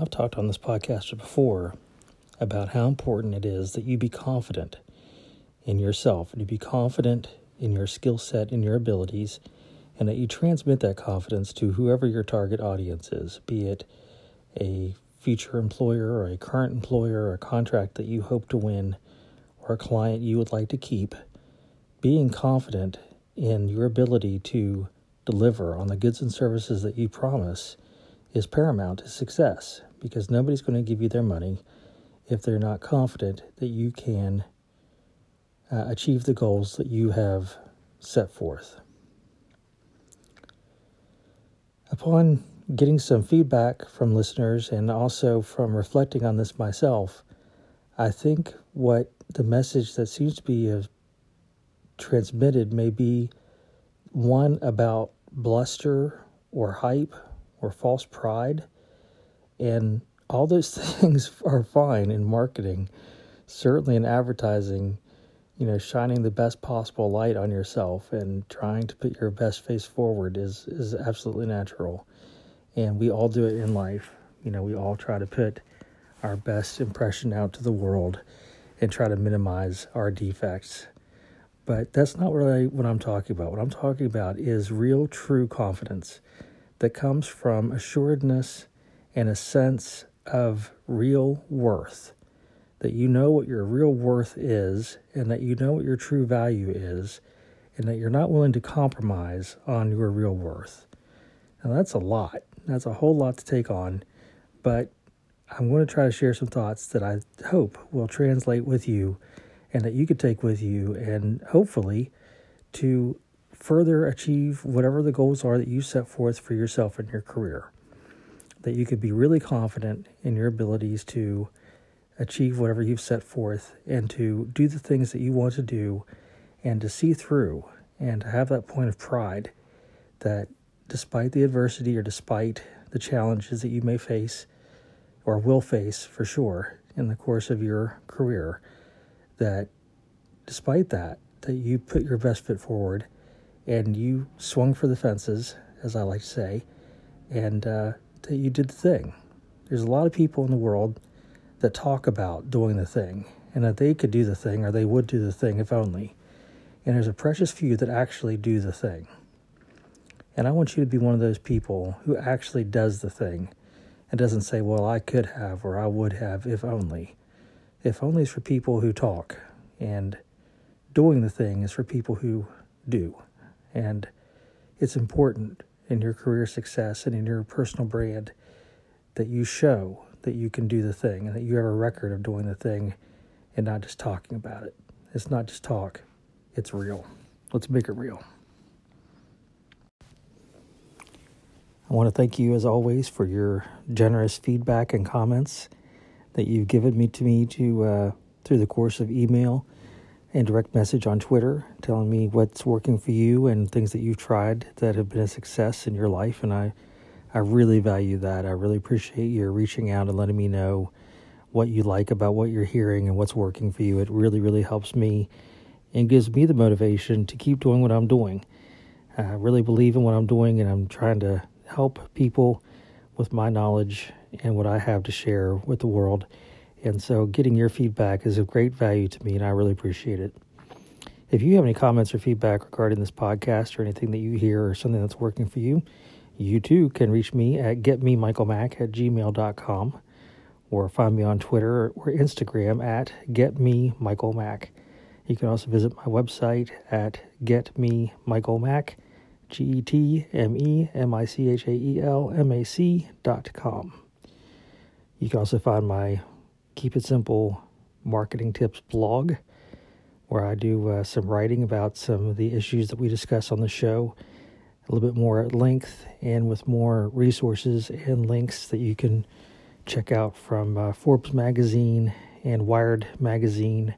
I've talked on this podcast before about how important it is that you be confident in yourself and you be confident in your skill set and your abilities, and that you transmit that confidence to whoever your target audience is, be it a future employer or a current employer or a contract that you hope to win or a client you would like to keep. Being confident in your ability to deliver on the goods and services that you promise is paramount to success because nobody's going to give you their money if they're not confident that you can uh, achieve the goals that you have set forth. Upon getting some feedback from listeners and also from reflecting on this myself, I think what the message that seems to be uh, transmitted may be one about bluster or hype or false pride. And all those things are fine in marketing, certainly in advertising, you know, shining the best possible light on yourself and trying to put your best face forward is, is absolutely natural. And we all do it in life. You know, we all try to put our best impression out to the world and try to minimize our defects. But that's not really what I'm talking about. What I'm talking about is real, true confidence that comes from assuredness and a sense of real worth. That you know what your real worth is, and that you know what your true value is, and that you're not willing to compromise on your real worth. Now, that's a lot. That's a whole lot to take on, but I'm going to try to share some thoughts that I hope will translate with you and that you could take with you, and hopefully to further achieve whatever the goals are that you set forth for yourself in your career. That you could be really confident in your abilities to achieve whatever you've set forth and to do the things that you want to do and to see through and to have that point of pride that despite the adversity or despite the challenges that you may face or will face for sure in the course of your career, that despite that, that you put your best foot forward and you swung for the fences, as I like to say, and uh, that you did the thing. There's a lot of people in the world that talk about doing the thing and that they could do the thing or they would do the thing if only. And there's a precious few that actually do the thing. And I want you to be one of those people who actually does the thing and doesn't say, well, I could have or I would have if only. If only is for people who talk, and doing the thing is for people who do. And it's important in your career success and in your personal brand that you show that you can do the thing and that you have a record of doing the thing and not just talking about it. It's not just talk, it's real. Let's make it real. I want to thank you, as always, for your generous feedback and comments that you've given me to me to uh, through the course of email and direct message on Twitter, telling me what's working for you and things that you've tried that have been a success in your life. And I, I really value that. I really appreciate your reaching out and letting me know what you like about what you're hearing and what's working for you. It really, really helps me and gives me the motivation to keep doing what I'm doing. I really believe in what I'm doing, and I'm trying to help people with my knowledge and what I have to share with the world. And so getting your feedback is of great value to me, and I really appreciate it. If you have any comments or feedback regarding this podcast or anything that you hear or something that's working for you, you too can reach me at getmemichaelmack at gmail.com or find me on Twitter or Instagram at getmemichaelmack. You can also visit my website at getmemichaelmack.com G E T M E M I C H A E L M A C dot com. You can also find my Keep It Simple Marketing Tips blog, where I do uh, some writing about some of the issues that we discuss on the show, a little bit more at length and with more resources and links that you can check out from uh, Forbes Magazine and Wired Magazine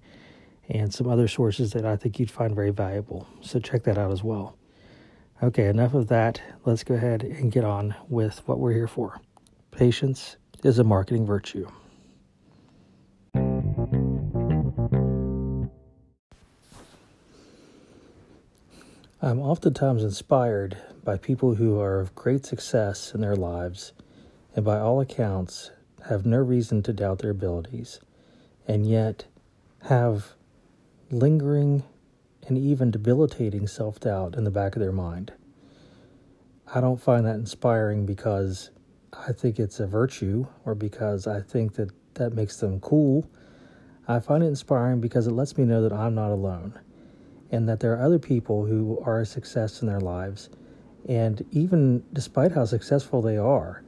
and some other sources that I think you'd find very valuable. So check that out as well. Okay, enough of that. Let's go ahead and get on with what we're here for. Patience is a marketing virtue. I'm oftentimes inspired by people who are of great success in their lives and, by all accounts, have no reason to doubt their abilities, and yet have lingering and even debilitating self doubt in the back of their mind. I don't find that inspiring because I think it's a virtue or because I think that that makes them cool. I find it inspiring because it lets me know that I'm not alone and that there are other people who are a success in their lives. And even despite how successful they are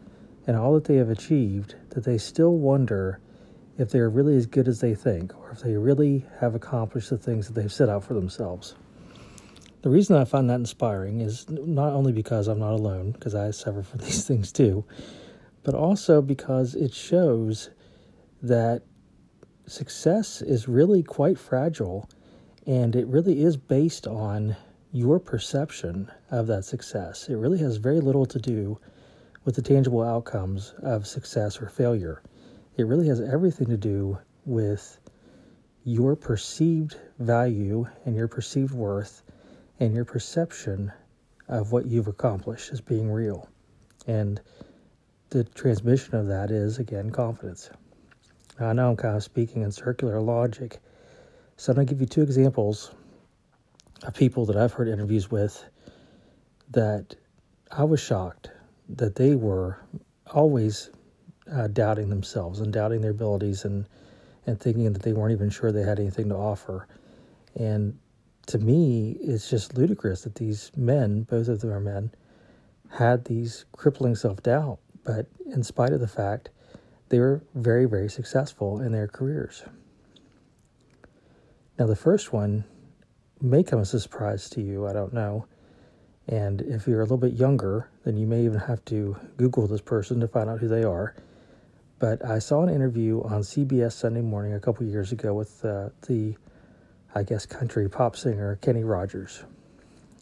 and all that they have achieved, that they still wonder if they're really as good as they think or if they really have accomplished the things that they've set out for themselves. The reason I find that inspiring is not only because I'm not alone, because I suffer from these things too, but also because it shows that success is really quite fragile and it really is based on your perception of that success. It really has very little to do with the tangible outcomes of success or failure. It really has everything to do with your perceived value and your perceived worth and your perception of what you've accomplished as being real. And the transmission of that is, again, confidence. Now, I know I'm kind of speaking in circular logic, so I'm going to give you two examples of people that I've heard interviews with that I was shocked that they were always uh, doubting themselves and doubting their abilities and and thinking that they weren't even sure they had anything to offer. And to me, it's just ludicrous that these men, both of them are men, had these crippling self doubt, but in spite of the fact, they were very, very successful in their careers. Now, the first one may come as a surprise to you, I don't know. And if you're a little bit younger, then you may even have to Google this person to find out who they are. But I saw an interview on CBS Sunday Morning a couple years ago with uh, the I guess, country pop singer Kenny Rogers.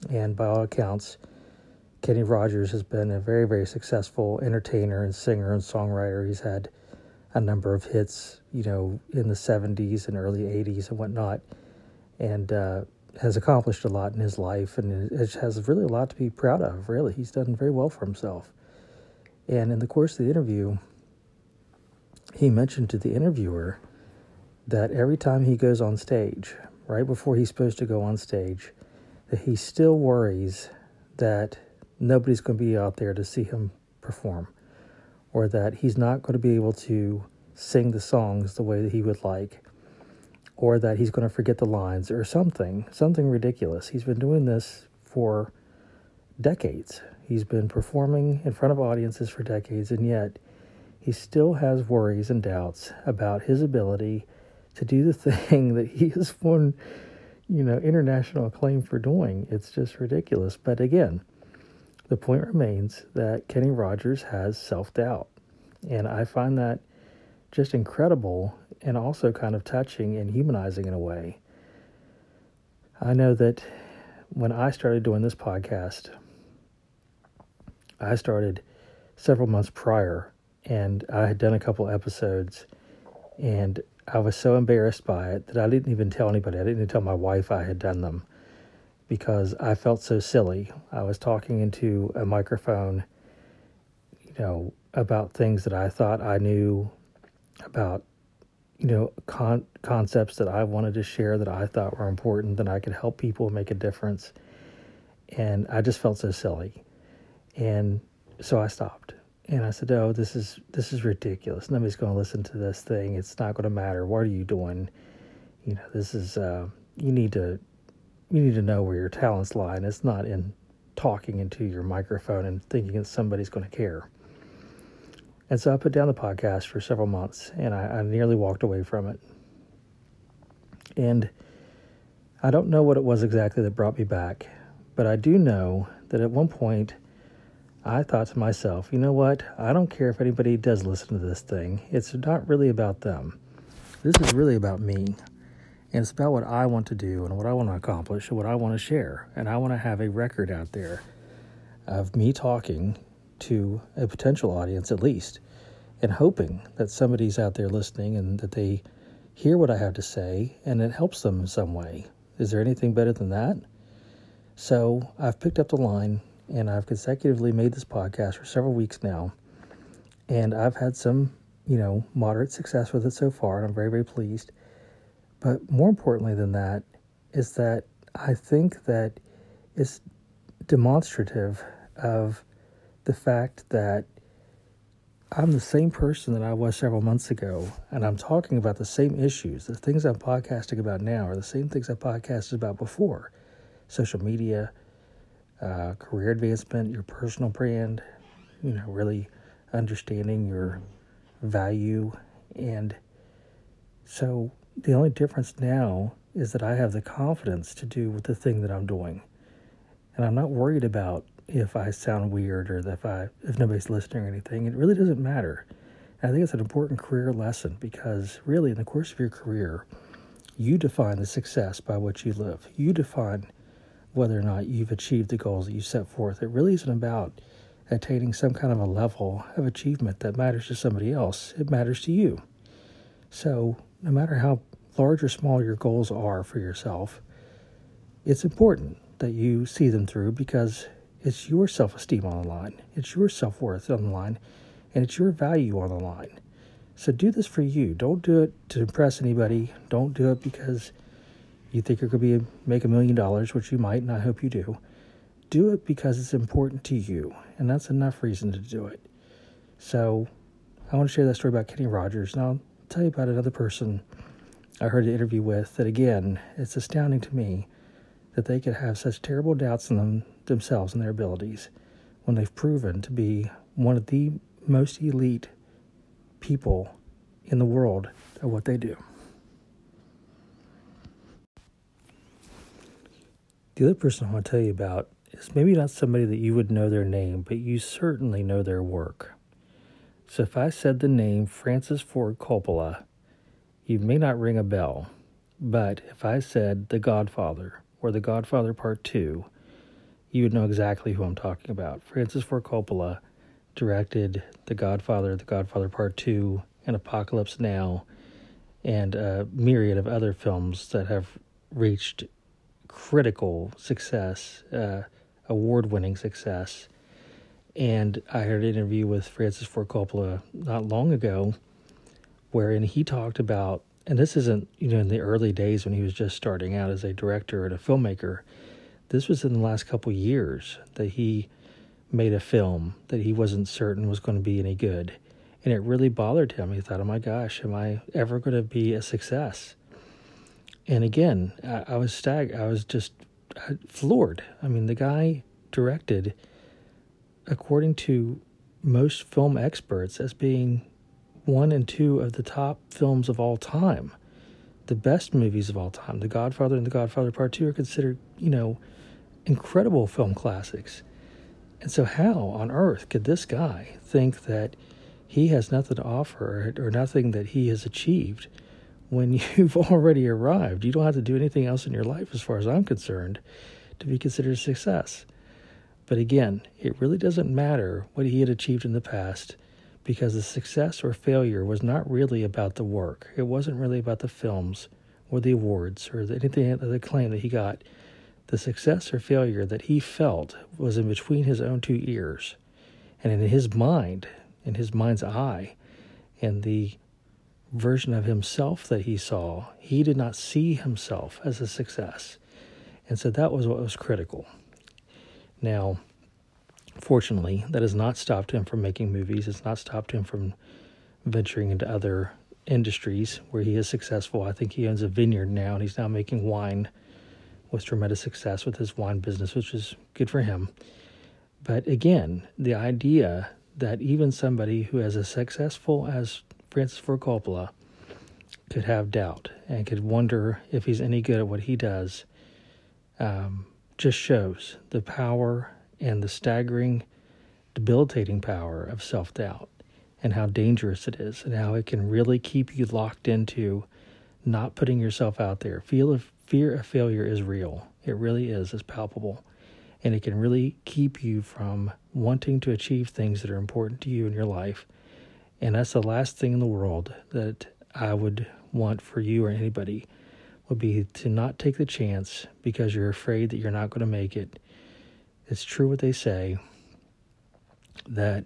And by all accounts, Kenny Rogers has been a very, very successful entertainer and singer and songwriter. He's had a number of hits, you know, in the 70s and early 80s and whatnot, and uh, has accomplished a lot in his life and has really a lot to be proud of, really. He's done very well for himself. And in the course of the interview, he mentioned to the interviewer that every time he goes on stage, right before he's supposed to go on stage, that he still worries that nobody's going to be out there to see him perform, or that he's not going to be able to sing the songs the way that he would like, or that he's going to forget the lines, or something, something ridiculous. He's been doing this for decades. He's been performing in front of audiences for decades, and yet he still has worries and doubts about his ability to do the thing that he has won, you know, international acclaim for doing. It's just ridiculous. But again, the point remains that Kenny Rogers has self doubt. And I find that just incredible and also kind of touching and humanizing in a way. I know that when I started doing this podcast, I started several months prior and I had done a couple episodes and I was so embarrassed by it that I didn't even tell anybody. I didn't even tell my wife I had done them because I felt so silly. I was talking into a microphone, you know, about things that I thought I knew about, you know, con- concepts that I wanted to share that I thought were important, that I could help people make a difference. And I just felt so silly. And so I stopped. And I said, "Oh, this is this is ridiculous. Nobody's going to listen to this thing. It's not going to matter. What are you doing? You know, this is uh, you need to you need to know where your talents lie, and it's not in talking into your microphone and thinking that somebody's going to care." And so I put down the podcast for several months, and I, I nearly walked away from it. And I don't know what it was exactly that brought me back, but I do know that at one point I thought to myself, you know what? I don't care if anybody does listen to this thing. It's not really about them. This is really about me. And it's about what I want to do and what I want to accomplish and what I want to share. And I want to have a record out there of me talking to a potential audience at least and hoping that somebody's out there listening and that they hear what I have to say and it helps them in some way. Is there anything better than that? So I've picked up the line and I've consecutively made this podcast for several weeks now. And I've had some, you know, moderate success with it so far, and I'm very, very pleased. But more importantly than that is that I think that it's demonstrative of the fact that I'm the same person that I was several months ago, and I'm talking about the same issues. The things I'm podcasting about now are the same things I podcasted about before social media, uh, career advancement, your personal brand, you know, really understanding your value. And so the only difference now is that I have the confidence to do with the thing that I'm doing. And I'm not worried about if I sound weird or if I if nobody's listening or anything. It really doesn't matter. And I think it's an important career lesson because really in the course of your career, you define the success by what you live. You define whether or not you've achieved the goals that you set forth. It really isn't about attaining some kind of a level of achievement that matters to somebody else. It matters to you. So, no matter how large or small your goals are for yourself, it's important that you see them through because it's your self esteem on the line, it's your self worth on the line, and it's your value on the line. So do this for you. Don't do it to impress anybody. Don't do it because you think you're going to make a million dollars, which you might, and I hope you do. Do it because it's important to you, and that's enough reason to do it. So I want to share that story about Kenny Rogers, and I'll tell you about another person I heard an interview with that again, it's astounding to me that they could have such terrible doubts in them, themselves and their abilities when they've proven to be one of the most elite people in the world at what they do. The other person I want to tell you about is maybe not somebody that you would know their name, but you certainly know their work. So if I said the name Francis Ford Coppola, you may not ring a bell. But if I said The Godfather or The Godfather Part 2, you would know exactly who I'm talking about. Francis Ford Coppola directed The Godfather, The Godfather Part 2, and Apocalypse Now, and a myriad of other films that have reached critical success, uh, award winning success. And I heard an interview with Francis Ford Coppola not long ago wherein he talked about and this isn't you know in the early days when he was just starting out as a director and a filmmaker this was in the last couple years that he made a film that he wasn't certain was going to be any good. And it really bothered him. He thought oh my gosh am i ever going to be a success? And again i, I was stag i was just uh, floored. I mean the guy directed according to most film experts as being one and two of the top films of all time, the best movies of all time. The Godfather and The Godfather Part 2 are considered, you know, incredible film classics. And so, how on earth could this guy think that he has nothing to offer or nothing that he has achieved when you've already arrived? You don't have to do anything else in your life, as far as I'm concerned, to be considered a success. But again, it really doesn't matter what he had achieved in the past because the success or failure was not really about the work. It wasn't really about the films or the awards or anything of the acclaim that he got. The success or failure that he felt was in between his own two ears and in his mind, in his mind's eye, and the version of himself that he saw, he did not see himself as a success. And so that was what was critical. Now, Fortunately, that has not stopped him from making movies. It's not stopped him from venturing into other industries where he is successful. I think he owns a vineyard now and he's now making wine with tremendous success with his wine business, which is good for him. But again, the idea that even somebody who is as successful as Francis Ford Coppola could have doubt and could wonder if he's any good at what he does um, just shows the power and the staggering, debilitating power of self doubt and how dangerous it is and how it can really keep you locked into not putting yourself out there. Feel of fear of failure is real. It really is. It's palpable. And it can really keep you from wanting to achieve things that are important to you in your life. And that's the last thing in the world that I would want for you or anybody would be to not take the chance because you're afraid that you're not going to make it it's true what they say that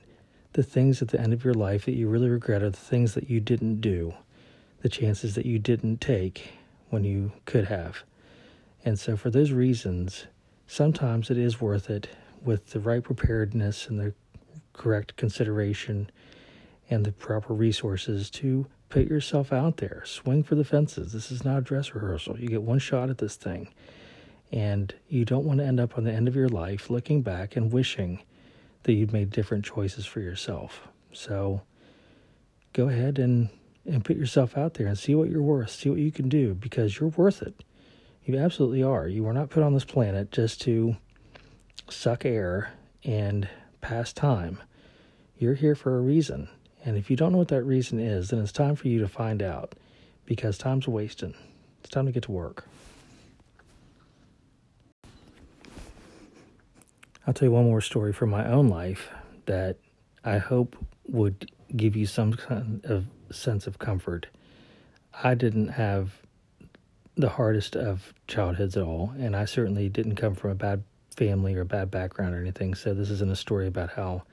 the things at the end of your life that you really regret are the things that you didn't do, the chances that you didn't take when you could have. And so, for those reasons, sometimes it is worth it with the right preparedness and the correct consideration and the proper resources to put yourself out there. Swing for the fences. This is not a dress rehearsal. You get one shot at this thing. And you don't want to end up on the end of your life looking back and wishing that you'd made different choices for yourself. So go ahead and, and put yourself out there and see what you're worth, see what you can do because you're worth it. You absolutely are. You were not put on this planet just to suck air and pass time. You're here for a reason. And if you don't know what that reason is, then it's time for you to find out because time's wasting. It's time to get to work. I'll tell you one more story from my own life that I hope would give you some kind of sense of comfort. I didn't have the hardest of childhoods at all, and I certainly didn't come from a bad family or a bad background or anything. So this isn't a story about how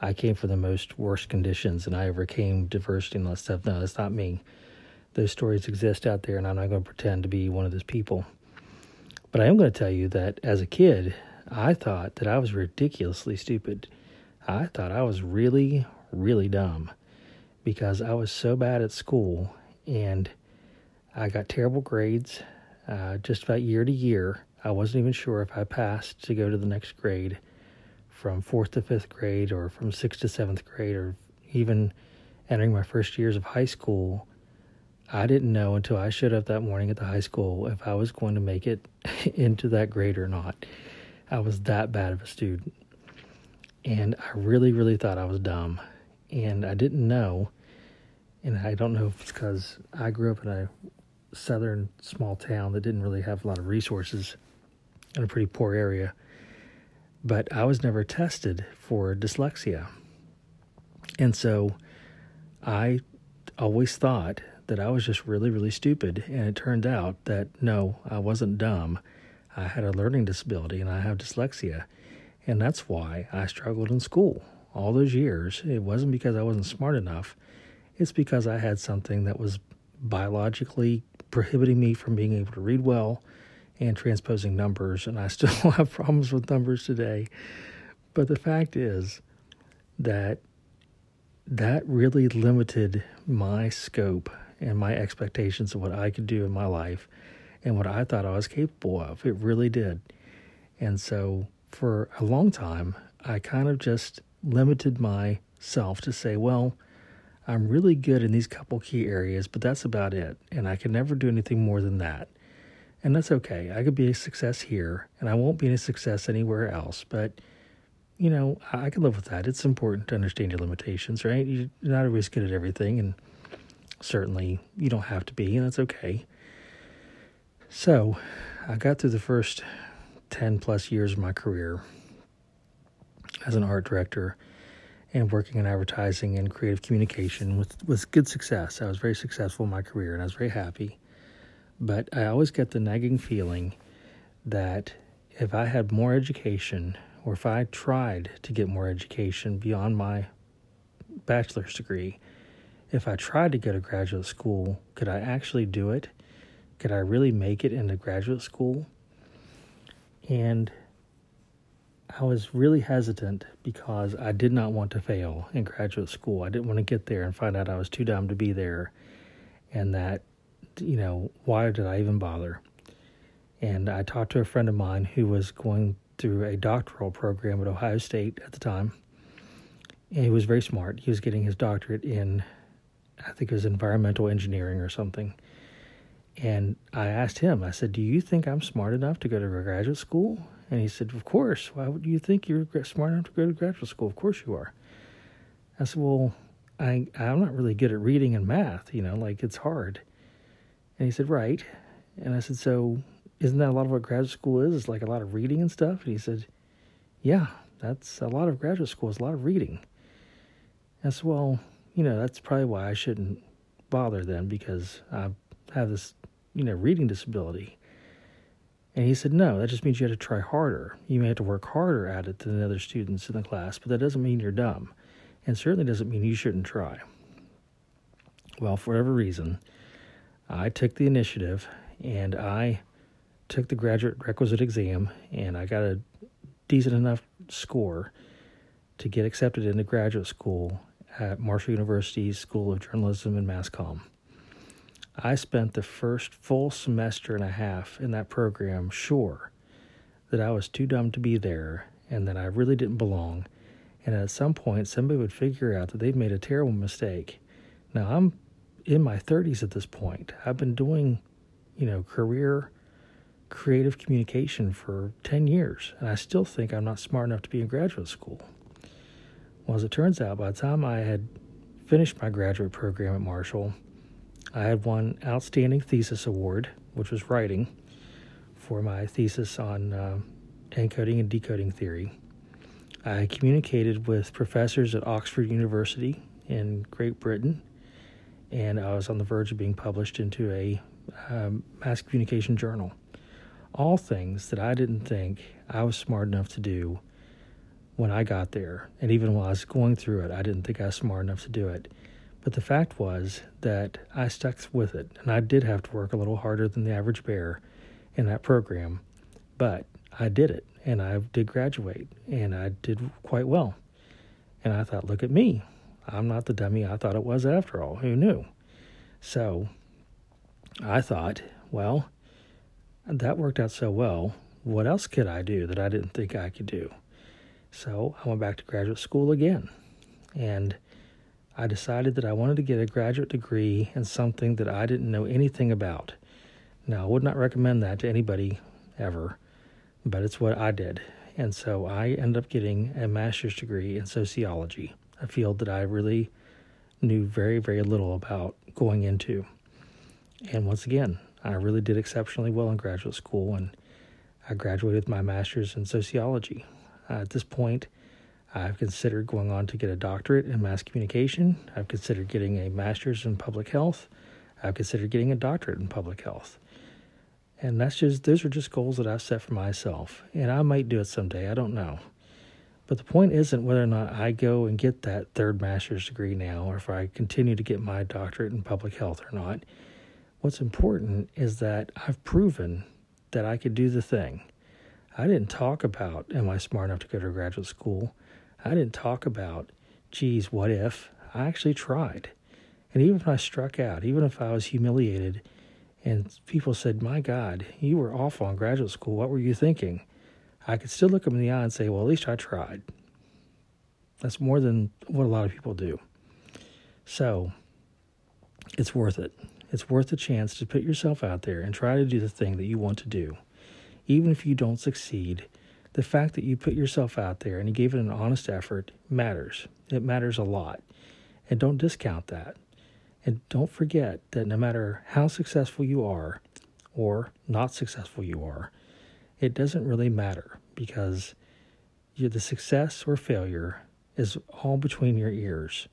I came from the most worst conditions and I overcame diversity and all that stuff. No, that's not me. Those stories exist out there, and I'm not going to pretend to be one of those people. But I am going to tell you that as a kid, I thought that I was ridiculously stupid. I thought I was really, really dumb because I was so bad at school and I got terrible grades uh, just about year to year. I wasn't even sure if I passed to go to the next grade from fourth to fifth grade or from sixth to seventh grade or even entering my first years of high school. I didn't know until I showed up that morning at the high school if I was going to make it into that grade or not. I was that bad of a student. And I really, really thought I was dumb. And I didn't know. And I don't know if it's because I grew up in a southern small town that didn't really have a lot of resources in a pretty poor area. But I was never tested for dyslexia. And so I always thought that I was just really, really stupid. And it turned out that no, I wasn't dumb. I had a learning disability and I have dyslexia. And that's why I struggled in school all those years. It wasn't because I wasn't smart enough, it's because I had something that was biologically prohibiting me from being able to read well and transposing numbers. And I still have problems with numbers today. But the fact is that that really limited my scope and my expectations of what I could do in my life and what I thought I was capable of. It really did. And so for a long time, I kind of just limited myself to say, well, I'm really good in these couple key areas, but that's about it. And I can never do anything more than that. And that's okay. I could be a success here, and I won't be a success anywhere else. But, you know, I can live with that. It's important to understand your limitations, right? You're not always good at everything, and certainly you don't have to be, and that's okay. So, I got through the first 10 plus years of my career as an art director and working in advertising and creative communication with, with good success. I was very successful in my career and I was very happy. But I always get the nagging feeling that if I had more education or if I tried to get more education beyond my bachelor's degree, if I tried to go to graduate school, could I actually do it? Could I really make it into graduate school? And I was really hesitant because I did not want to fail in graduate school. I didn't want to get there and find out I was too dumb to be there and that, you know, why did I even bother? And I talked to a friend of mine who was going through a doctoral program at Ohio State at the time. And he was very smart. He was getting his doctorate in, I think it was environmental engineering or something. And I asked him, I said, Do you think I'm smart enough to go to graduate school? And he said, Of course. Why would you think you're smart enough to go to graduate school? Of course you are. I said, Well, I, I'm not really good at reading and math, you know, like it's hard. And he said, Right. And I said, So isn't that a lot of what graduate school is? It's like a lot of reading and stuff? And he said, Yeah, that's a lot of graduate school, is a lot of reading. I said, Well, you know, that's probably why I shouldn't bother then because I have this you know, reading disability. And he said, no, that just means you have to try harder. You may have to work harder at it than the other students in the class, but that doesn't mean you're dumb. and certainly doesn't mean you shouldn't try. Well, for whatever reason, I took the initiative and I took the graduate requisite exam and I got a decent enough score to get accepted into graduate school at Marshall University's School of Journalism and Mass Comm. I spent the first full semester and a half in that program sure that I was too dumb to be there and that I really didn't belong. And at some point, somebody would figure out that they'd made a terrible mistake. Now, I'm in my 30s at this point. I've been doing, you know, career creative communication for 10 years, and I still think I'm not smart enough to be in graduate school. Well, as it turns out, by the time I had finished my graduate program at Marshall, I had won Outstanding Thesis Award, which was writing, for my thesis on uh, encoding and decoding theory. I communicated with professors at Oxford University in Great Britain, and I was on the verge of being published into a um, mass communication journal. All things that I didn't think I was smart enough to do when I got there. And even while I was going through it, I didn't think I was smart enough to do it. But the fact was that I stuck with it, and I did have to work a little harder than the average bear in that program, but I did it, and I did graduate, and I did quite well. And I thought, look at me. I'm not the dummy I thought it was after all. Who knew? So I thought, well, that worked out so well. What else could I do that I didn't think I could do? So I went back to graduate school again. And I decided that I wanted to get a graduate degree in something that I didn't know anything about. Now, I would not recommend that to anybody ever, but it's what I did. And so I ended up getting a master's degree in sociology, a field that I really knew very, very little about going into. And once again, I really did exceptionally well in graduate school, and I graduated with my master's in sociology. Uh, at this point, I've considered going on to get a doctorate in mass communication. I've considered getting a master's in public health. I've considered getting a doctorate in public health. And that's just, those are just goals that I've set for myself. And I might do it someday, I don't know. But the point isn't whether or not I go and get that third master's degree now or if I continue to get my doctorate in public health or not. What's important is that I've proven that I could do the thing. I didn't talk about, am I smart enough to go to graduate school? I didn't talk about, geez, what if? I actually tried. And even if I struck out, even if I was humiliated, and people said, My God, you were awful in graduate school. What were you thinking? I could still look them in the eye and say, Well, at least I tried. That's more than what a lot of people do. So it's worth it. It's worth the chance to put yourself out there and try to do the thing that you want to do. Even if you don't succeed, the fact that you put yourself out there and you gave it an honest effort matters. It matters a lot. And don't discount that. And don't forget that no matter how successful you are or not successful you are, it doesn't really matter because the success or failure is all between your ears.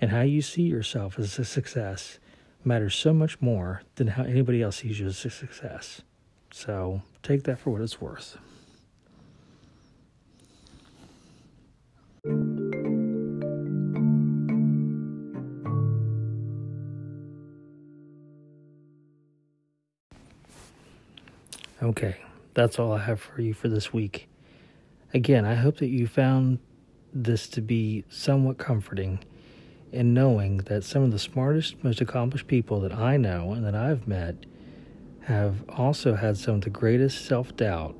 And how you see yourself as a success matters so much more than how anybody else sees you as a success. So take that for what it's worth. Okay, that's all I have for you for this week. Again, I hope that you found this to be somewhat comforting in knowing that some of the smartest, most accomplished people that I know and that I've met have also had some of the greatest self doubt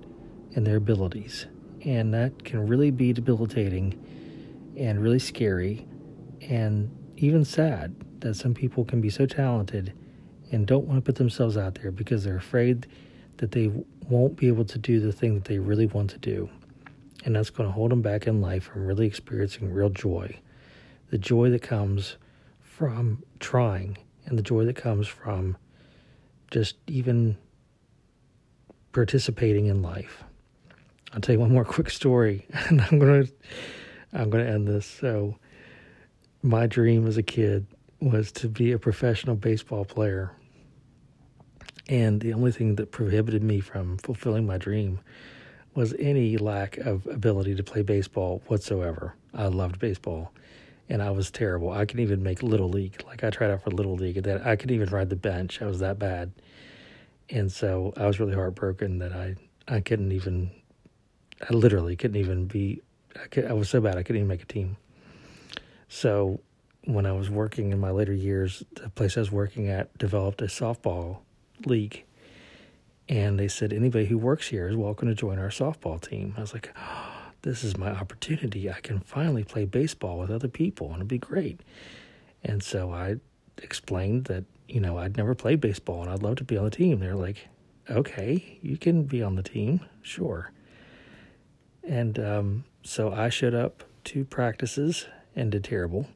in their abilities. And that can really be debilitating and really scary and even sad that some people can be so talented and don't want to put themselves out there because they're afraid that they won't be able to do the thing that they really want to do. And that's going to hold them back in life from really experiencing real joy. The joy that comes from trying and the joy that comes from just even participating in life. I'll tell you one more quick story and I'm going to I'm going to end this. So my dream as a kid was to be a professional baseball player. And the only thing that prohibited me from fulfilling my dream was any lack of ability to play baseball whatsoever. I loved baseball. and I was terrible. I couldn't even make little league. Like I tried out for little league, and then I couldn't even ride the bench. I was that bad, and so I was really heartbroken that I I couldn't even. I literally couldn't even be. I, could, I was so bad I couldn't even make a team. So when I was working in my later years, the place I was working at developed a softball league. And they said, anybody who works here is welcome to join our softball team. I was like, oh, this is my opportunity. I can finally play baseball with other people, and it'd be great. And so I explained that, you know, I'd never played baseball and I'd love to be on the team. They're like, okay, you can be on the team, sure. And um, so I showed up to practices and did terrible.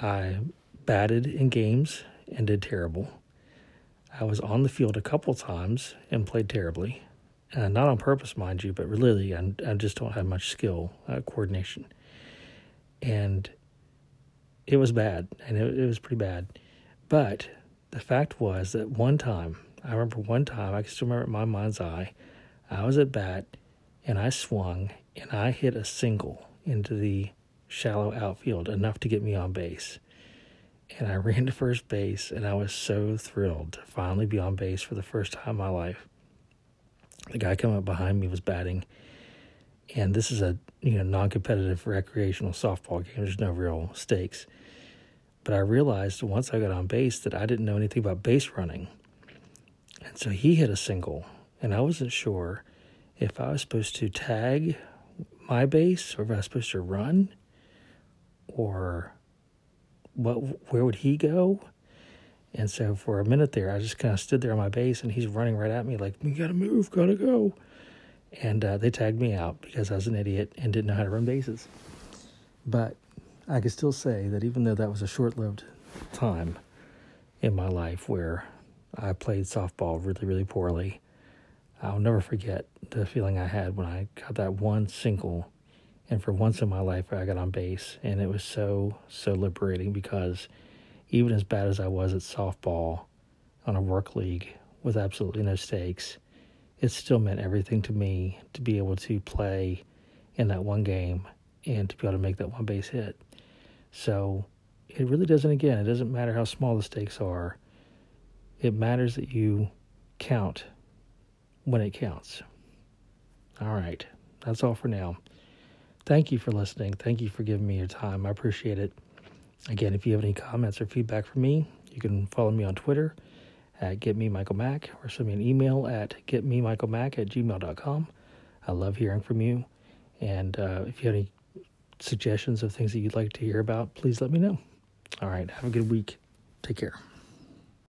I batted in games and did terrible. I was on the field a couple times and played terribly. Uh, not on purpose, mind you, but really, I, I just don't have much skill, uh, coordination. And it was bad, and it, it was pretty bad. But the fact was that one time, I remember one time, I can still remember in my mind's eye, I was at bat and I swung and I hit a single into the shallow outfield, enough to get me on base. And I ran to first base, and I was so thrilled to finally be on base for the first time in my life. The guy coming up behind me was batting, and this is a you know non-competitive recreational softball game. There's no real stakes. But I realized once I got on base that I didn't know anything about base running. And so he hit a single, and I wasn't sure if I was supposed to tag my base or if I was supposed to run or what where would he go? And so for a minute there, I just kind of stood there on my base, and he's running right at me like, "We gotta move, gotta go." And uh, they tagged me out because I was an idiot and didn't know how to run bases. But I can still say that even though that was a short-lived time in my life where I played softball really, really poorly, I'll never forget the feeling I had when I got that one single and for once in my life, I got on base, and it was so, so liberating because even as bad as I was at softball on a work league with absolutely no stakes, it still meant everything to me to be able to play in that one game and to be able to make that one base hit. So it really doesn't, again, it doesn't matter how small the stakes are, it matters that you count when it counts. All right, that's all for now. Thank you for listening. Thank you for giving me your time. I appreciate it. Again, if you have any comments or feedback for me, you can follow me on Twitter at GetMeMichaelMack or send me an email at GetMeMichaelMack at gmail.com. I love hearing from you. And uh, if you have any suggestions of things that you'd like to hear about, please let me know. All right. Have a good week. Take care.